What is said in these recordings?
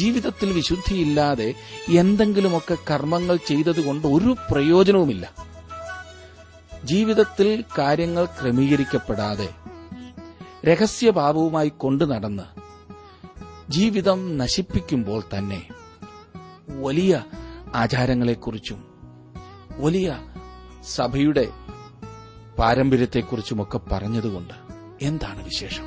ജീവിതത്തിൽ വിശുദ്ധിയില്ലാതെ എന്തെങ്കിലുമൊക്കെ കർമ്മങ്ങൾ ചെയ്തതുകൊണ്ട് ഒരു പ്രയോജനവുമില്ല. ജീവിതത്തിൽ കാര്യങ്ങൾ ക്രമീകരിക്കപ്പെടാതെ രഹസ്യഭാവവുമായി കൊണ്ടു നടന്ന് ജീവിതം നശിപ്പിക്കുമ്പോൾ തന്നെ വലിയ ആചാരങ്ങളെക്കുറിച്ചും വലിയ സഭയുടെ പാരമ്പര്യത്തെക്കുറിച്ചുമൊക്കെ പറഞ്ഞതുകൊണ്ട് എന്താണ് വിശേഷം?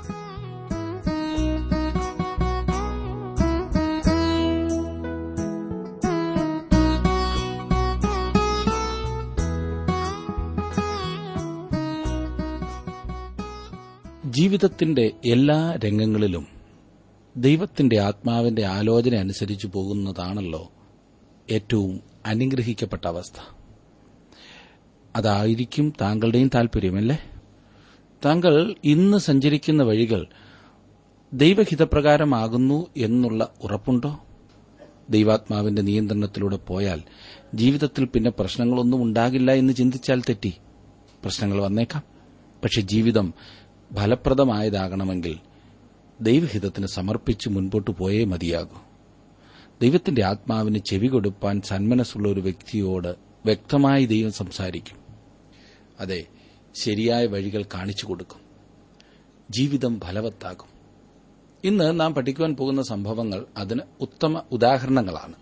ജീവിതത്തിന്റെ എല്ലാ രംഗങ്ങളിലും ദൈവത്തിന്റെ ആത്മാവിന്റെ ആലോചന അനുസരിച്ച് പോകുന്നതാണല്ലോ ഏറ്റവും അനുഗ്രഹിക്കപ്പെട്ട അവസ്ഥ. അതായിരിക്കും താങ്കളുടെയും താൽപര്യമല്ലേ താങ്കൾ ഇന്ന് സഞ്ചരിക്കുന്ന വഴികൾ ദൈവഹിതപ്രകാരമാകുന്നു എന്നുള്ള ഉറപ്പുണ്ടോ? ദൈവാത്മാവിന്റെ നിയന്ത്രണത്തിലൂടെ പോയാൽ ജീവിതത്തിൽ പിന്നെ പ്രശ്നങ്ങളൊന്നും ഉണ്ടാകില്ല എന്ന് ചിന്തിച്ചാൽ തെറ്റി. പ്രശ്നങ്ങൾ വന്നേക്കാം. പക്ഷെ ജീവിതം ഫലപ്രദമായതാകണമെങ്കിൽ ദൈവഹിതത്തിന് സമർപ്പിച്ച് മുൻപോട്ട് പോയേ മതിയാകൂ. ദൈവത്തിന്റെ ആത്മാവിന് ചെവി കൊടുപ്പാൻ സന്മനസ്സുള്ള ഒരു വ്യക്തിയോട് വ്യക്തമായി ദൈവം സംസാരിക്കും. അതെ ശരിയായ വഴികൾ കാണിച്ചു കൊടുക്കും. ജീവിതം ഫലവത്താകും ഇന്ന് നാം പഠിക്കുവാൻ പോകുന്ന സംഭവങ്ങൾ അതിന് ഉത്തമ ഉദാഹരണങ്ങളാണ്.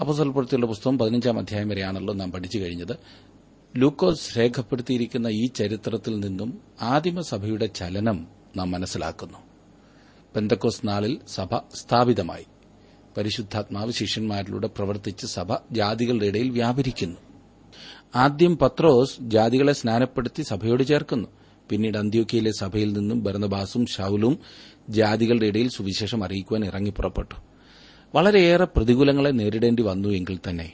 അപ്പസൽപ്പെടുത്തിയുള്ള പുസ്തകം പതിനഞ്ചാം അധ്യായം വരെയാണല്ലോ നാം പഠിച്ചു കഴിഞ്ഞത്. ലൂക്കോസ് രേഖപ്പെടുത്തിയിരിക്കുന്ന ഈ ചരിത്രത്തിൽ നിന്നും ആദിമസഭയുടെ ചലനം നാം മനസ്സിലാക്കുന്നു. പെന്തക്കോസ് നാളിൽ സഭ സ്ഥാപിതമായി. പരിശുദ്ധാത്മാവ് ശിഷ്യന്മാരിലൂടെ പ്രവർത്തിച്ച് സഭ ജാതികളുടെ ഇടയിൽ വ്യാപരിക്കുന്നു. ആദ്യം പത്രോസ് ജാതികളെ സ്നാനപ്പെടുത്തി സഭയോട് ചേർക്കുന്നു. പിന്നീട് അന്ത്യോക്കിയയിലെ സഭയിൽ നിന്നും ഭരണബാസും ഷൌലും ജാതികളുടെ ഇടയിൽ സുവിശേഷം അറിയിക്കുവാൻ ഇറങ്ങി പുറപ്പെട്ടു വളരെയേറെ പ്രതികൂലങ്ങളെ നേരിടേണ്ടി വന്നു എങ്കിൽ തന്നെ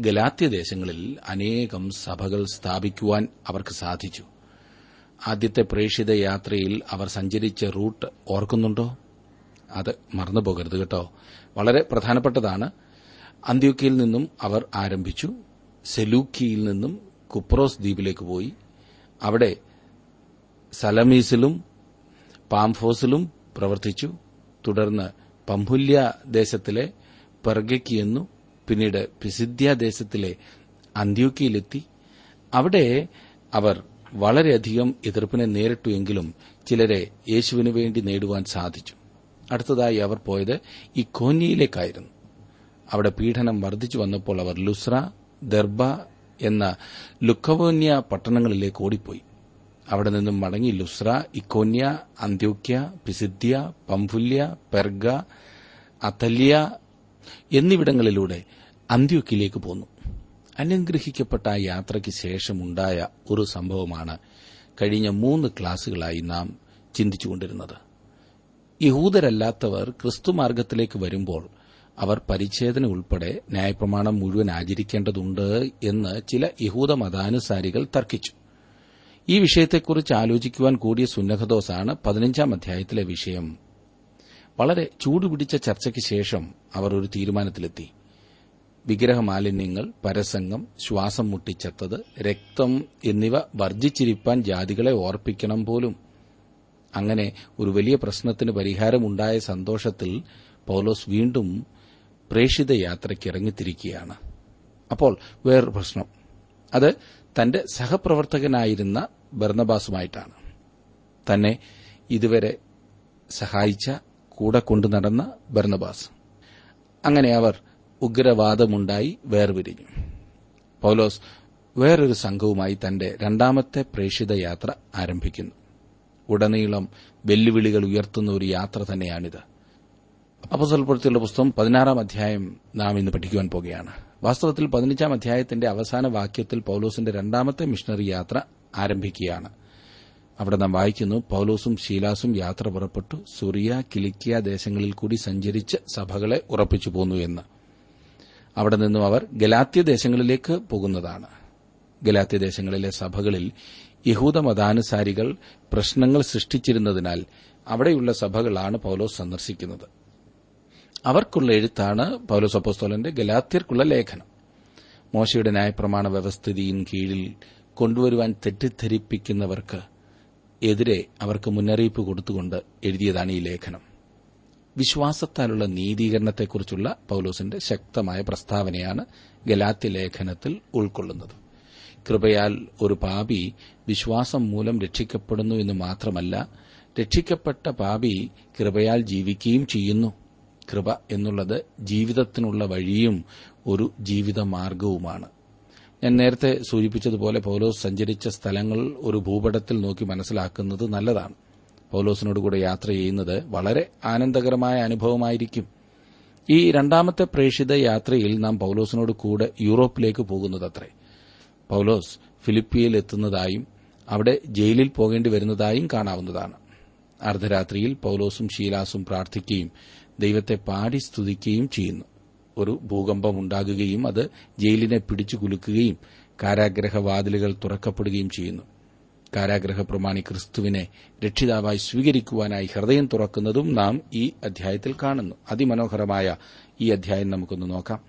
ഗലാത്യ ദേശങ്ങളിൽ അനേകം സഭകൾ സ്ഥാപിക്കുവാൻ അവർക്ക് സാധിച്ചു. ആദ്യത്തെ പ്രേക്ഷിത യാത്രയിൽ അവർ സഞ്ചരിച്ച റൂട്ട് ഓർക്കുന്നുണ്ടോ? അത് മറന്നുപോകരുത് കേട്ടോ. വളരെ പ്രധാനപ്പെട്ടതാണ്. അന്ത്യോക്കിയിൽ നിന്നും അവർ ആരംഭിച്ചു. സെലൂക്കിയിൽ നിന്നും കുപ്രോസ് ദ്വീപിലേക്ക് പോയി. അവിടെ സലമീസിലും പാംഫോസിലും പ്രവർത്തിച്ചു. തുടർന്ന് പംഹുല്യ ദേശത്തിലെ പെർഗയ്ക്ക് എന്നു പിന്നീട് പിസിദ്ധ്യാദേശത്തിലെ അന്ത്യോക്കിയിലെത്തി അവിടെ അവർ വളരെയധികം എതിർപ്പിനെ നേരിട്ടു എങ്കിലും ചിലരെ യേശുവിനു വേണ്ടി നേടുവാൻ സാധിച്ചു. അടുത്തതായി അവർ പോയത് ഈ കോന്നിയിലേക്കായിരുന്നു അവിടെ പീഡനം വർദ്ധിച്ചു വന്നപ്പോൾ അവർ ലുസ്ര ദർബ എന്ന ലുക്കവോന്യ പട്ടണങ്ങളിലേക്ക് ഓടിപ്പോയി. അവിടെ നിന്നും മടങ്ങി ലുസ്ര ഇക്കോന്യ അന്ത്യോക്യ പിസിദ്ധ്യ പംഫുല്യ പെർഗ അതല്യ എന്നിവിടങ്ങളിലൂടെ അന്ത്യോക്കിലേക്ക് പോന്നു. അനുഗ്രഹിക്കപ്പെട്ട ആ യാത്രയ്ക്ക് ശേഷമുണ്ടായ ഒരു സംഭവമാണ് കഴിഞ്ഞ മൂന്ന് ക്ലാസുകളായി നാം ചിന്തിച്ചുകൊണ്ടിരുന്നത്. യഹൂദരല്ലാത്തവർ ക്രിസ്തുമാർഗത്തിലേക്ക് വരുമ്പോൾ അവർ പരിച്ഛേദന ഉൾപ്പെടെ ന്യായപ്രമാണം മുഴുവൻ ആചരിക്കേണ്ടതുണ്ട് എന്ന് ചില യഹൂദ മതാനുസാരികൾ തർക്കിച്ചു. ഈ വിഷയത്തെക്കുറിച്ച് ആലോചിക്കുവാൻ കൂടിയ സുന്നഹദോസാണ് പതിനഞ്ചാം അധ്യായത്തിലെ വിഷയം. വളരെ ചൂടുപിടിച്ച ചർച്ചയ്ക്ക് ശേഷം അവർ ഒരു തീരുമാനത്തിലെത്തി. വിഗ്രഹമാലിന്യങ്ങൾ പരസംഗം ശ്വാസം മുട്ടിച്ചത്തത് രക്തം എന്നിവ വർജിച്ചിരിപ്പാൻ ജാതികളെ ഓർപ്പിക്കണം പോലും. അങ്ങനെ ഒരു വലിയ പ്രശ്നത്തിന് പരിഹാരമുണ്ടായ സന്തോഷത്തിൽ പൌലോസ് വീണ്ടും പ്രേഷിത യാത്രയ്ക്ക് ഇറങ്ങിത്തിരിക്കുകയാണ് അപ്പോൾ വേറൊരു പ്രശ്നം. അത് തന്റെ സഹപ്രവർത്തകനായിരുന്ന ബർണബാസുമായിട്ടാണ്. തന്നെ ഇതുവരെ സഹായിച്ച കൂടെ കൊണ്ടു നടന്ന ബർണബാസ്. അങ്ങനെ അവർ ഉഗ്രവാദമുണ്ടായി വേർപിരിഞ്ഞു. പൌലോസ് വേറൊരു സംഘവുമായി തന്റെ രണ്ടാമത്തെ പ്രേഷിത യാത്ര ആരംഭിക്കുന്നു. ഉടനീളം വെല്ലുവിളികൾ ഉയർത്തുന്ന ഒരു യാത്ര തന്നെയാണിത്. അപ്പസൽപ്പുറത്തിലുള്ള പുസ്തകം പതിനാറാം അധ്യായം നാം ഇന്ന് പഠിക്കുവാൻ പോകുകയാണ്. വാസ്തവത്തിൽ പതിനഞ്ചാം അധ്യായത്തിന്റെ അവസാന വാക്യത്തിൽ പൌലോസിന്റെ രണ്ടാമത്തെ മിഷണറി യാത്ര ആരംഭിക്കുകയാണ്. അവിടെ നാം വായിക്കുന്നു പൌലോസും ശീലാസും യാത്ര പുറപ്പെട്ടു. സുറിയ കിലിക്കിയ ദേശങ്ങളിൽ കൂടി സഞ്ചരിച്ച് സഭകളെ ഉറപ്പിച്ചു പോന്നു എന്ന്. അവിടെ നിന്നും അവർ ഗലാത്യ ദേശങ്ങളിലേക്ക് പോകുന്നതാണ്. ഗലാത്യ ദേശങ്ങളിലെ സഭകളിൽ യഹൂദ മതാനുസാരികൾ പ്രശ്നങ്ങൾ സൃഷ്ടിച്ചിരുന്നതിനാൽ അവിടെയുള്ള സഭകളാണ് പൌലോസ് സന്ദർശിക്കുന്നത്. അവർക്കുള്ള എഴുത്താണ് പൌലോസ് അപ്പോസ്തോലന്റെ ഗലാത്യർക്കുള്ള ലേഖനം. മോശയുടെ ന്യായപ്രമാണ വ്യവസ്ഥിതിയും കീഴിൽ കൊണ്ടുവരുവാൻ തെറ്റിദ്ധരിപ്പിക്കുന്നവർക്ക് എതിരെ അവർക്ക് മുന്നറിയിപ്പ് കൊടുത്തുകൊണ്ട് എഴുതിയതാണ് ഈ ലേഖനം. വിശ്വാസത്താലുള്ള നീതീകരണത്തെക്കുറിച്ചുള്ള പൌലോസിന്റെ ശക്തമായ പ്രസ്താവനയാണ് ഗലാത്തി ലേഖനത്തിൽ ഉൾക്കൊള്ളുന്നത്. കൃപയാൽ ഒരു പാപി വിശ്വാസം മൂലം രക്ഷിക്കപ്പെടുന്നു എന്ന് മാത്രമല്ല രക്ഷിക്കപ്പെട്ട പാപി കൃപയാൽ ജീവിക്കുകയും ചെയ്യുന്നു. കൃപ എന്നുള്ളത് ജീവിതത്തിനുള്ള വഴിയും ഒരു ജീവിത മാർഗവുമാണ് ഞാൻ നേരത്തെ സൂചിപ്പിച്ചതുപോലെ പൌലോസ് സഞ്ചരിച്ച സ്ഥലങ്ങൾ ഒരു ഭൂപടത്തിൽ നോക്കി മനസ്സിലാക്കുന്നത് നല്ലതാണ്. പൌലോസിനോടുകൂടെ യാത്ര ചെയ്യുന്നത് വളരെ ആനന്ദകരമായ അനുഭവമായിരിക്കും. ഈ രണ്ടാമത്തെ പ്രേക്ഷിത യാത്രയിൽ നാം പൌലോസിനോട് കൂടെ യൂറോപ്പിലേക്ക് പോകുന്നതത്രേ. പൌലോസ് ഫിലിപ്പിയയിൽ എത്തുന്നതായും അവിടെ ജയിലിൽ പോകേണ്ടി വരുന്നതായും കാണാവുന്നതാണ്. അർദ്ധരാത്രിയിൽ പൌലോസും ഷീലാസും പ്രാർത്ഥിക്കുകയും ദൈവത്തെ പാടി സ്തുതിക്കുകയും ചെയ്യുന്നു. ഒരു ഭൂകമ്പം ഉണ്ടാകുകയും അത് ജയിലിനെ പിടിച്ചു കുലുക്കുകയും കാരാഗ്രഹ വാതിലുകൾ തുറക്കപ്പെടുകയും ചെയ്യുന്നു. കാരാഗ്രഹ പ്രമാണി ക്രിസ്തുവിനെ രക്ഷിതാവായി സ്വീകരിക്കുവാനായി ഹൃദയം തുറക്കുന്നതും നാം ഈ അധ്യായത്തിൽ കാണുന്നു. അതിമനോഹരമായ ഈ അധ്യായം നമുക്കൊന്ന് നോക്കാം.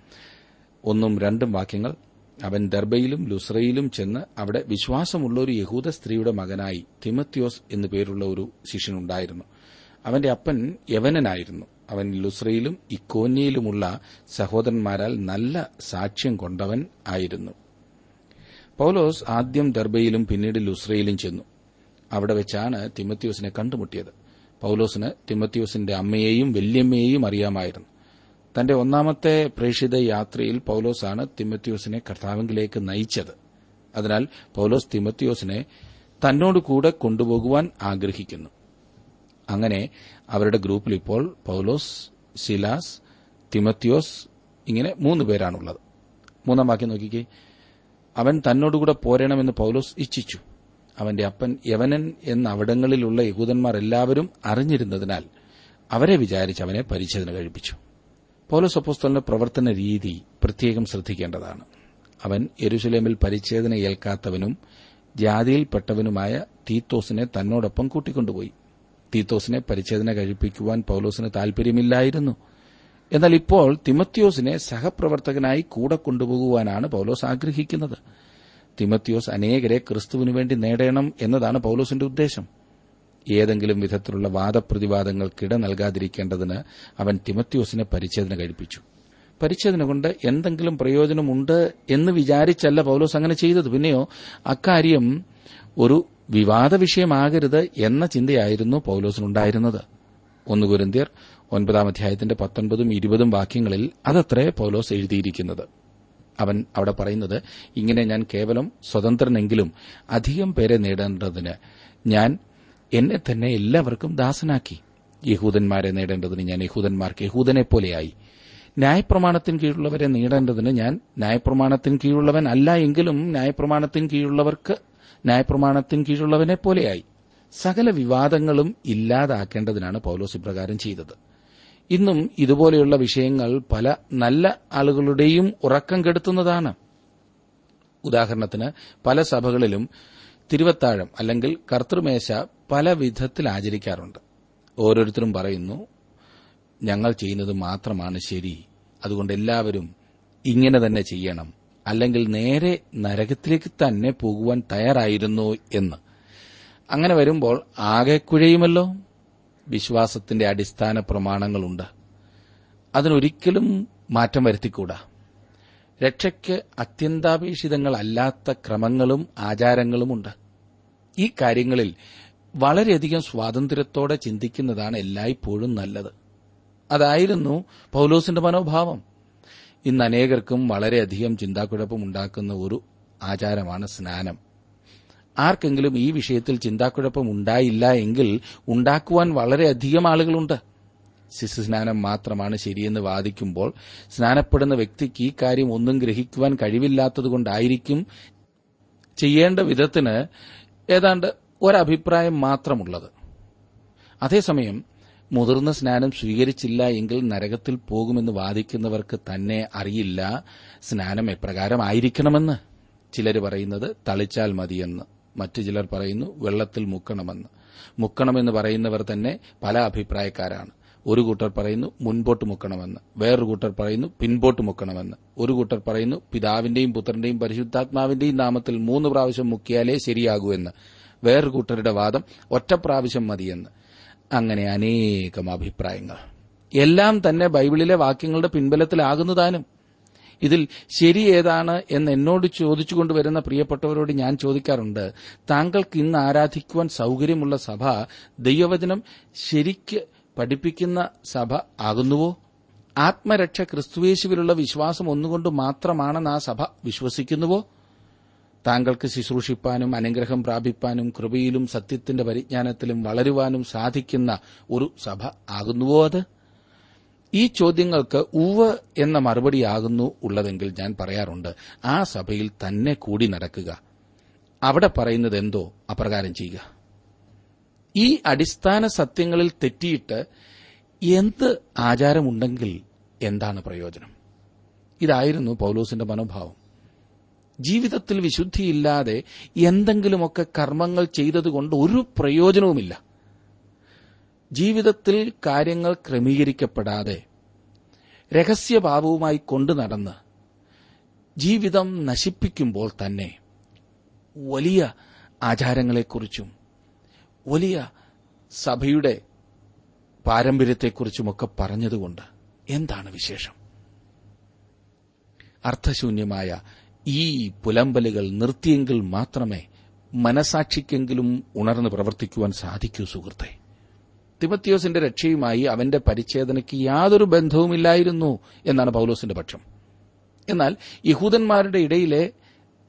ഒന്നും രണ്ടും വാക്യങ്ങൾ. അവൻ ദർബയിലും ലുസ്രയിലും ചെന്ന് അവിടെ വിശ്വാസമുള്ള ഒരു യഹൂദ സ്ത്രീയുടെ മകനായി തിമത്യോസ് എന്നു പേരുള്ള ഒരു ശിഷ്യനുണ്ടായിരുന്നു. അവന്റെ അപ്പൻ യവനനായിരുന്നു. അവൻ ലുസ്രയിലും ഇക്കോന്യയിലുമുള്ള സഹോദരന്മാരാൽ നല്ല സാക്ഷ്യം കൊണ്ടവൻ ആയിരുന്നു. പൌലോസ് ആദ്യം ദർബയിലും പിന്നീട് ലുസ്രയിലും ചെന്നു. അവിടെ വെച്ചാണ് തിമത്യോസിനെ കണ്ടുമുട്ടിയത്. പൌലോസിന് തിമത്യോസിന്റെ അമ്മയെയും വല്യമ്മയെയും അറിയാമായിരുന്നു. തന്റെ ഒന്നാമത്തെ പ്രേക്ഷിത യാത്രയിൽ പൌലോസാണ് തിമത്യോസിനെ കർത്താവിംഗിലേക്ക് നയിച്ചത്. അതിനാൽ പൌലോസ് തിമത്യോസിനെ തന്നോടുകൂടെ കൊണ്ടുപോകുവാൻ ആഗ്രഹിക്കുന്നു. അങ്ങനെ അവരുടെ ഗ്രൂപ്പിൽ ഇപ്പോൾ പൌലോസ് സിലാസ് തിമത്യോസ് ഇങ്ങനെ മൂന്ന് പേരാണുള്ളത്. മൂന്നാം വാക്യം നോക്കിക്കേ. അവൻ തന്നോടുകൂടെ പോരണമെന്ന് പൌലോസ് ഇച്ഛിച്ചു. അവന്റെ അപ്പൻ യവനൻ എന്ന അവിടങ്ങളിലുള്ള യഹൂദന്മാർ എല്ലാവരും അറിഞ്ഞിരുന്നതിനാൽ അവരെ വിചാരിച്ച് അവനെ പരിച്ഛേദന കഴിപ്പിച്ചു. പൌലോസ് അപ്പോസ്തലിന്റെ പ്രവർത്തന രീതി പ്രത്യേകം ശ്രദ്ധിക്കേണ്ടതാണ്. അവൻ യെരുസലേമിൽ പരിച്ഛേദന ഏൽക്കാത്തവനും ജാതിയിൽപ്പെട്ടവനുമായ തീത്തോസിനെ തന്നോടൊപ്പം കൂട്ടിക്കൊണ്ടുപോയി. തീത്തോസിനെ പരിച്ഛേദന കഴിപ്പിക്കുവാൻ പൌലോസിന് താൽപര്യമില്ലായിരുന്നു. എന്നാൽ ഇപ്പോൾ തിമത്യോസിനെ സഹപ്രവർത്തകനായി കൂടെ കൊണ്ടുപോകുവാനാണ് പൌലോസ് ആഗ്രഹിക്കുന്നത്. തിമത്യോസ് അനേകരെ ക്രിസ്തുവിനു വേണ്ടി നേടണം എന്നതാണ് പൌലോസിന്റെ ഉദ്ദേശം. ഏതെങ്കിലും വിധത്തിലുള്ള വാദപ്രതിവാദങ്ങൾക്കിട നൽകാതിരിക്കേണ്ടതിന് അവൻ തിമത്യോസിനെ പരിച്ഛേദന കഴിപ്പിച്ചു. പരിച്ഛേദന കൊണ്ട് എന്തെങ്കിലും പ്രയോജനമുണ്ട് എന്ന് വിചാരിച്ചല്ല പൌലോസ് അങ്ങനെ ചെയ്തത്. പിന്നെയോ അക്കാര്യം ഒരു വിവാദ വിഷയമാകരുത് എന്ന ചിന്തയായിരുന്നു പൌലോസിനുണ്ടായിരുന്നത്. ഒന്ന് കുരന്തിയർ ഒൻപതാം അധ്യായത്തിന്റെ പത്തൊൻപതും ഇരുപതും വാക്യങ്ങളിൽ അതത്രേ പൌലോസ് എഴുതിയിരിക്കുന്നത്. അവൻ അവിടെ പറയുന്നത് ഇങ്ങനെ ഞാൻ കേവലം സ്വതന്ത്രനെങ്കിലും അധികം പേരെ നേടേണ്ടതിന് ഞാൻ എന്നെ തന്നെ എല്ലാവർക്കും ദാസനാക്കി. യഹൂദന്മാരെ നേടേണ്ടതിന് ഞാൻ യഹൂദന്മാർക്ക് യഹൂദനെ പോലെയായി ന്യായപ്രമാണത്തിന് കീഴുള്ളവരെ നേടേണ്ടതിന് ഞാൻ ന്യായപ്രമാണത്തിന് കീഴുള്ളവൻ അല്ല എങ്കിലും ന്യായപ്രമാണത്തിന് കീഴുള്ളവർക്ക് ന്യായപ്രമാണത്തിന് കീഴുള്ളവനെ പോലെയായി. സകല വിവാദങ്ങളും ഇല്ലാതാക്കേണ്ടതിനാണ് പൌലോസ് ഇപ്രകാരം ചെയ്തത്. ഇന്നും ഇതുപോലെയുള്ള വിഷയങ്ങൾ പല നല്ല ആളുകളുടെയും ഉറക്കം കെടുത്തുന്നതാണ്. ഉദാഹരണത്തിന് പല സഭകളിലും തിരുവത്താഴം അല്ലെങ്കിൽ കർത്തൃമേശ പല വിധത്തിൽ ആചരിക്കാറുണ്ട്. ഓരോരുത്തരും പറയുന്നു ഞങ്ങൾ ചെയ്യുന്നത് മാത്രമാണ് ശരി. അതുകൊണ്ട് എല്ലാവരും ഇങ്ങനെ തന്നെ ചെയ്യണം. അല്ലെങ്കിൽ നേരെ നരകത്തിലേക്ക് തന്നെ പോകുവാൻ തയ്യാറായിരുന്നു എന്ന്. അങ്ങനെ വരുമ്പോൾ ആകെ കുഴയുമല്ലോ? വിശ്വാസത്തിന്റെ അടിസ്ഥാന പ്രമാണങ്ങളുണ്ട്. അതിനൊരിക്കലും മാറ്റം വരുത്തിക്കൂടാ. രക്ഷയ്ക്ക് അത്യന്താപേക്ഷിതങ്ങളല്ലാത്ത ക്രമങ്ങളും ആചാരങ്ങളുമുണ്ട്. ഈ കാര്യങ്ങളിൽ വളരെയധികം സ്വാതന്ത്ര്യത്തോടെ ചിന്തിക്കുന്നതാണ് എല്ലായ്പ്പോഴും നല്ലത്. അതായിരുന്നു പൌലോസിന്റെ മനോഭാവം. ഇന്ന് അനേകർക്കും വളരെയധികം ചിന്താക്കുഴപ്പമുണ്ടാക്കുന്ന ഒരു ആചാരമാണ് സ്നാനം. ആർക്കെങ്കിലും ഈ വിഷയത്തിൽ ചിന്താക്കുഴപ്പം ഉണ്ടായില്ല എങ്കിൽ ഉണ്ടാക്കുവാൻ വളരെയധികം ആളുകളുണ്ട്. ശിശുസ്നാനം മാത്രമാണ് ശരിയെന്ന് വാദിക്കുമ്പോൾ സ്നാനപ്പെടുന്ന വ്യക്തിക്ക് ഈ കാര്യം ഒന്നും ഗ്രഹിക്കുവാൻ കഴിവില്ലാത്തതുകൊണ്ടായിരിക്കും ചെയ്യേണ്ട വിധത്തിന് ഏതാണ്ട് ഒരഭിപ്രായം മാത്രമുള്ളത്. അതേസമയം മുതിർന്ന സ്നാനം സ്വീകരിച്ചില്ല എങ്കിൽ നരകത്തിൽ പോകുമെന്ന് വാദിക്കുന്നവർക്ക് തന്നെ അറിയില്ല. സ്നാനം എപ്രകാരമായിരിക്കണമെന്ന് ചിലർ പറയുന്നത് തളിച്ചാൽ മതിയെന്ന്. മറ്റു ചിലർ പറയുന്നു വെള്ളത്തിൽ മുക്കണമെന്ന്. മുക്കണമെന്ന് പറയുന്നവർ തന്നെ പല അഭിപ്രായക്കാരാണ്. ഒരു കൂട്ടർ പറയുന്നു മുൻപോട്ട് മുക്കണമെന്ന്. വേറൊരു കൂട്ടർ പറയുന്നു പിൻപോട്ട് മുക്കണമെന്ന്. ഒരു കൂട്ടർ പറയുന്നു പിതാവിന്റെയും പുത്രന്റെയും പരിശുദ്ധാത്മാവിന്റെയും നാമത്തിൽ മൂന്ന് പ്രാവശ്യം മുക്കിയാലേ ശരിയാകൂ എന്ന്. വേറൊരു കൂട്ടരുടെ വാദം ഒറ്റ പ്രാവശ്യം മതിയെന്ന്. അങ്ങനെ അനേകം അഭിപ്രായങ്ങൾ. എല്ലാം തന്നെ ബൈബിളിലെ വാക്യങ്ങളുടെ പിൻബലത്തിലാകുന്നതാനും ഇതിൽ ശരി ഏതാണ് എന്ന് എന്നോട് ചോദിച്ചുകൊണ്ട് വരുന്ന പ്രിയപ്പെട്ടവരോട് ഞാൻ ചോദിക്കാറുണ്ട് താങ്കൾക്ക് ഇന്ന് ആരാധിക്കുവാൻ സൌകര്യമുള്ള സഭ ദൈവവചനം ശരിക്ക് പഠിപ്പിക്കുന്ന സഭ ആകുന്നുവോ? ആത്മരക്ഷ ക്രിസ്തുവേശുവിലുള്ള വിശ്വാസം ഒന്നുകൊണ്ട് മാത്രമാണെന്ന് ആ സഭ വിശ്വസിക്കുന്നുവോ? താങ്കൾക്ക് ശുശ്രൂഷിപ്പാനും അനുഗ്രഹം പ്രാപിപ്പാനും കൃപയിലും സത്യത്തിന്റെ പരിജ്ഞാനത്തിലും വളരുവാനും സാധിക്കുന്ന ഒരു സഭ ആകുന്നുവോ അത്? ഈ ചോദ്യങ്ങൾക്ക് ഉവ് എന്ന മറുപടിയാകുന്നു ഉള്ളതെങ്കിൽ ഞാൻ പറയാറുണ്ട് ആ സഭയിൽ തന്നെ കൂടി നടക്കുക. അവിടെ പറയുന്നത് എന്തോ അപ്രകാരം ചെയ്യുക. ഈ അടിസ്ഥാന സത്യങ്ങളിൽ തെറ്റിയിട്ട് എന്ത് ആചാരമുണ്ടെങ്കിൽ എന്താണ് പ്രയോജനം? ഇതായിരുന്നു പൌലോസിന്റെ മനോഭാവം. ജീവിതത്തിൽ വിശുദ്ധിയില്ലാതെ എന്തെങ്കിലുമൊക്കെ കർമ്മങ്ങൾ ചെയ്തതുകൊണ്ട് ഒരു പ്രയോജനവുമില്ല. ജീവിതത്തിൽ കാര്യങ്ങൾ ക്രമീകരിക്കപ്പെടാതെ രഹസ്യഭാവവുമായി കൊണ്ടു നടന്ന് ജീവിതം നശിപ്പിക്കുമ്പോൾ തന്നെ വലിയ ആചാരങ്ങളെക്കുറിച്ചും വലിയ സഭയുടെ പാരമ്പര്യത്തെക്കുറിച്ചുമൊക്കെ പറഞ്ഞതുകൊണ്ട് എന്താണ് വിശേഷം? അർത്ഥശൂന്യമായ ഈ പുലമ്പലുകൾ നിർത്തിയെങ്കിൽ മാത്രമേ മനസാക്ഷിക്കെങ്കിലും ഉണർന്ന് പ്രവർത്തിക്കുവാൻ സാധിക്കൂ സുഹൃത്തെ. തിമത്യോസിന്റെ രക്ഷയുമായി അവന്റെ പരിച്ഛേദനയ്ക്ക് യാതൊരു ബന്ധവുമില്ലായിരുന്നു എന്നാണ് പൌലോസിന്റെ പക്ഷം. എന്നാൽ യഹൂദന്മാരുടെ ഇടയിലെ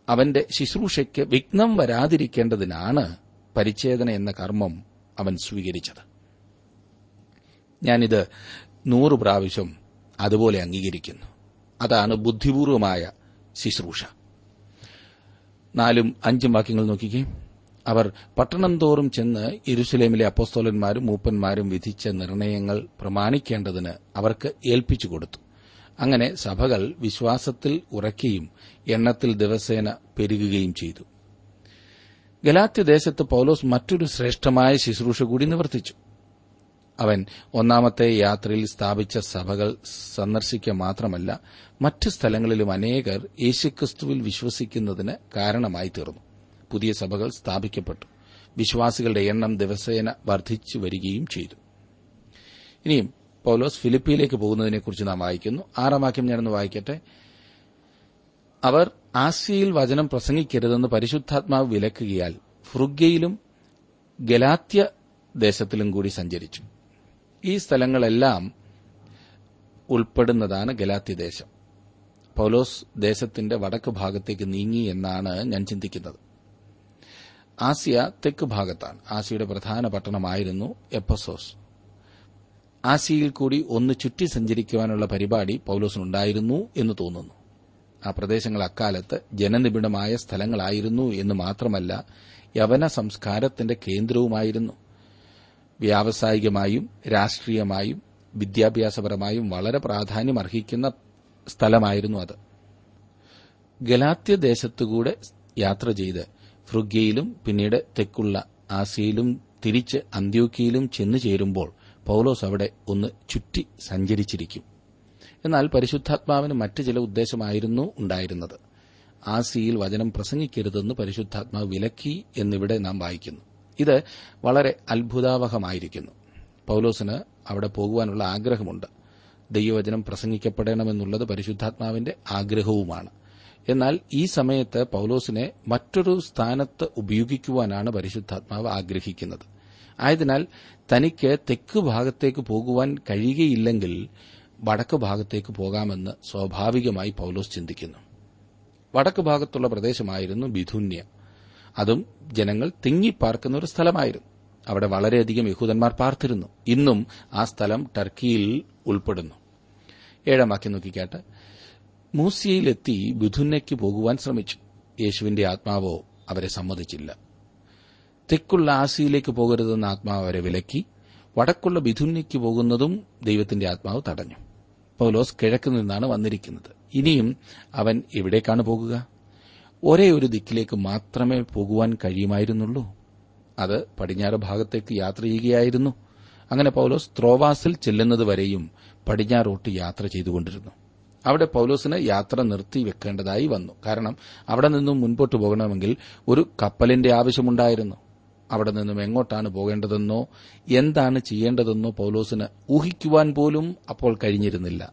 അവന്റെ ശുശ്രൂഷയ്ക്ക് വിഘ്നം വരാതിരിക്കേണ്ടതിനാണ് പരിച്ഛേദന എന്ന കർമ്മം അവൻ സ്വീകരിച്ചത്. ഞാനിത് നൂറ് പ്രാവശ്യം അതുപോലെ അംഗീകരിക്കുന്നു. അതാണ് ബുദ്ധിപൂർവമായ ശുശ്രൂഷ. നാലും അഞ്ചും വാക്യങ്ങൾ നോക്കിക്കേ. അവർ പട്ടണം തോറും ചെന്ന് യെരുസലേമിലെ അപ്പോസ്തോലന്മാരും മൂപ്പന്മാരും വിധിച്ച നിർണയങ്ങൾ പ്രമാണിക്കേണ്ടതിന് അവർക്ക് ഏൽപ്പിച്ചു കൊടുത്തു. അങ്ങനെ സഭകൾ വിശ്വാസത്തിൽ ഉറക്കുകയും എണ്ണത്തിൽ ദിവസേന പെരുകുകയും ചെയ്തു. ഗലാത്യദേശത്ത് പൌലോസ് മറ്റൊരു ശ്രേഷ്ഠമായ ശുശ്രൂഷ കൂടി നിവർത്തിച്ചു. അവൻ ഒന്നാമത്തെ യാത്രയിൽ സ്ഥാപിച്ച സഭകൾ സന്ദർശിക്കുക മാത്രമല്ല മറ്റ് സ്ഥലങ്ങളിലും അനേകർ യേശുക്രിസ്തുവിൽ വിശ്വസിക്കുന്നതിന് കാരണമായി തീർന്നു പുതിയ സഭകൾ സ്ഥാപിക്കപ്പെട്ടു. വിശ്വാസികളുടെ എണ്ണം ദിവസേന വർദ്ധിച്ചു വരികയും ചെയ്തു. ഇനിയും പൌലോസ് ഫിലിപ്പിയിലേക്ക് പോകുന്നതിനെക്കുറിച്ച് നാം വായിക്കുന്നു. ആറാം വാക്യം ഞാനൊന്ന് വായിക്കട്ടെ. അവർ ആസിയയിൽ വചനം പ്രസംഗിക്കരുതെന്ന് പരിശുദ്ധാത്മാവ് വിലക്കുകയാൽ ഫ്രുഗയിലും ഗലാത്യ ദേശത്തിലും കൂടി സഞ്ചരിച്ചു. ഈ സ്ഥലങ്ങളെല്ലാം ഉൾപ്പെടുന്നതാണ് ഗലാത്തി ദേശം. പൌലോസ് ദേശത്തിന്റെ വടക്ക് ഭാഗത്തേക്ക് നീങ്ങി എന്നാണ് ഞാൻ ചിന്തിക്കുന്നത്. ആസിയ തെക്ക് ഭാഗത്താണ്. ആസിയയുടെ പ്രധാന പട്ടണമായിരുന്നു എപ്പസോസ്. ആസിയയിൽ കൂടി ഒന്ന് ചുറ്റി സഞ്ചരിക്കുവാനുള്ള പരിപാടി പൌലോസിനുണ്ടായിരുന്നു എന്ന് തോന്നുന്നു. ആ പ്രദേശങ്ങൾ അക്കാലത്ത് ജനനിബിഡമായ സ്ഥലങ്ങളായിരുന്നു എന്ന് മാത്രമല്ല യവന സംസ്കാരത്തിന്റെ കേന്ദ്രവുമായിരുന്നു. വ്യാവസായികമായും രാഷ്ട്രീയമായും വിദ്യാഭ്യാസപരമായും വളരെ പ്രാധാന്യം അർഹിക്കുന്ന സ്ഥലമായിരുന്നു അത്. ഗലാത്യദേശത്തുകൂടെ യാത്ര ചെയ്ത് ഫ്രുഗ്യയിലും പിന്നീട് തെക്കുള്ള ആസിയയിലും തിരിച്ച് അന്ത്യോക്കിയയിലും ചെന്നു ചേരുമ്പോൾ പൌലോസ് അവിടെ ഒന്ന് ചുറ്റി സഞ്ചരിച്ചിരിക്കും. എന്നാൽ പരിശുദ്ധാത്മാവിന് മറ്റ് ചില ഉദ്ദേശമായിരുന്നു ഉണ്ടായിരുന്നത്. ആസിയിൽ വചനം പ്രസംഗിക്കരുതെന്ന് പരിശുദ്ധാത്മാവ് വിലക്കി എന്നിവിടെ നാം വായിക്കുന്നു. ഇത് വളരെ അത്ഭുതാവഹമായിരിക്കുന്നു. പൌലോസിന് അവിടെ പോകുവാനുള്ള ആഗ്രഹമുണ്ട്. ദൈവവചനം പ്രസംഗിക്കപ്പെടണമെന്നുള്ളത് പരിശുദ്ധാത്മാവിന്റെ ആഗ്രഹവുമാണ്. എന്നാൽ ഈ സമയത്ത് പൌലോസിനെ മറ്റൊരു സ്ഥാനത്ത് ഉപയോഗിക്കുവാനാണ് പരിശുദ്ധാത്മാവ് ആഗ്രഹിക്കുന്നത്. ആയതിനാൽ തനിക്ക് തെക്ക് ഭാഗത്തേക്ക് പോകുവാൻ കഴിയുകയില്ലെങ്കിൽ വടക്ക് ഭാഗത്തേക്ക് പോകാമെന്ന് സ്വാഭാവികമായി പൌലോസ് ചിന്തിക്കുന്നു. വടക്ക് ഭാഗത്തുള്ള പ്രദേശമായിരുന്നു ബിഥുന്യ. അതും ജനങ്ങൾ തിങ്ങിപ്പാർക്കുന്ന ഒരു സ്ഥലമായിരുന്നു. അവിടെ വളരെയധികം യഹൂദന്മാർ പാർത്തിരുന്നു. ഇന്നും ആ സ്ഥലം ടർക്കിയിൽ ഉൾപ്പെടുന്നു. ഏഴാം വാക്യം നോക്കിക്കാട്ട്. മൂസിയയിലെത്തി ബുധുന്നയ്ക്ക് പോകുവാൻ ശ്രമിച്ചു. യേശുവിന്റെ ആത്മാവോ അവരെ സമ്മതിച്ചില്ല. തെക്കുള്ള ആസിയിലേക്ക് പോകരുതെന്ന ആത്മാവ് അവരെ വിലക്കി വടക്കുള്ള ബിഥുന്യയ്ക്ക് പോകുന്നതും ദൈവത്തിന്റെ ആത്മാവ് തടഞ്ഞു. പൗലോസ് കിഴക്ക് നിന്നാണ് വന്നിരിക്കുന്നത്. ഇനിയും അവൻ എവിടേക്കാണ് പോകുക? ഒരേ ഒരു ദിക്കിലേക്ക് മാത്രമേ പോകുവാൻ കഴിയുമായിരുന്നുള്ളൂ. അത് പടിഞ്ഞാറ് ഭാഗത്തേക്ക് യാത്ര ചെയ്യുകയായിരുന്നു. അങ്ങനെ പൌലോസ് ത്രോവാസിൽ ചെല്ലുന്നതുവരെയും പടിഞ്ഞാറോട്ട് യാത്ര ചെയ്തുകൊണ്ടിരുന്നു. അവിടെ പൌലോസിന് യാത്ര നിർത്തി വെക്കേണ്ടതായി വന്നു. കാരണം അവിടെ നിന്നും മുൻപോട്ട് പോകണമെങ്കിൽ ഒരു കപ്പലിന്റെ ആവശ്യമുണ്ടായിരുന്നു. അവിടെ നിന്നും എങ്ങോട്ടാണ് പോകേണ്ടതെന്നോ എന്താണ് ചെയ്യേണ്ടതെന്നോ പൌലോസിന് ഊഹിക്കുവാൻ പോലും അപ്പോൾ കഴിഞ്ഞിരുന്നില്ല.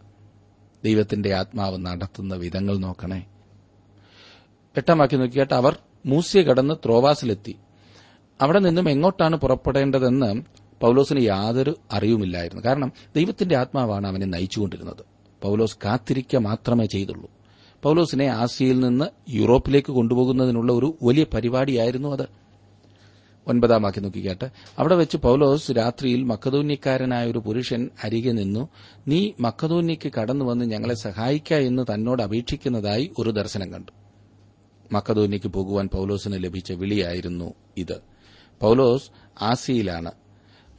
ദൈവത്തിന്റെ ആത്മാവ് നടത്തുന്ന വിധങ്ങൾ നോക്കണേ. എട്ടാം നോക്കിയിട്ട് അവർ മൂസിയെ കടന്ന് ത്രോവാസിലെത്തി. അവിടെ നിന്നും എങ്ങോട്ടാണ് പുറപ്പെടേണ്ടതെന്ന് പൗലോസിന് യാതൊരു അറിവുമില്ലായിരുന്നു. കാരണം ദൈവത്തിന്റെ ആത്മാവാണ് അവനെ നയിച്ചുകൊണ്ടിരുന്നത്. പൗലോസ് കാത്തിരിക്കുക മാത്രമേ ചെയ്തുള്ളൂ. പൗലോസിനെ ആസിയയിൽ നിന്ന് യൂറോപ്പിലേക്ക് കൊണ്ടുപോകുന്നതിനുള്ള ഒരു വലിയ പരിപാടിയായിരുന്നു അത്. ഒൻപതാം വാക്യം നോക്കിക്കാട്ട്. അവിടെ വെച്ച് പൗലോസ് രാത്രിയിൽ മക്കതോന്യക്കാരനായ ഒരു പുരുഷൻ അരികെ നിന്നു. നീ മക്കതോന്യക്ക് കടന്നു വന്ന് ഞങ്ങളെ സഹായിക്ക എന്ന് തന്നോട് അപേക്ഷിക്കുന്നതായി ഒരു ദർശനം കണ്ടു. മക്കതോന്യയ്ക്ക് പോകുവാൻ പൌലോസിന് ലഭിച്ച വിളിയായിരുന്നു ഇത്. പൌലോസ് ആസിയയിലാണ്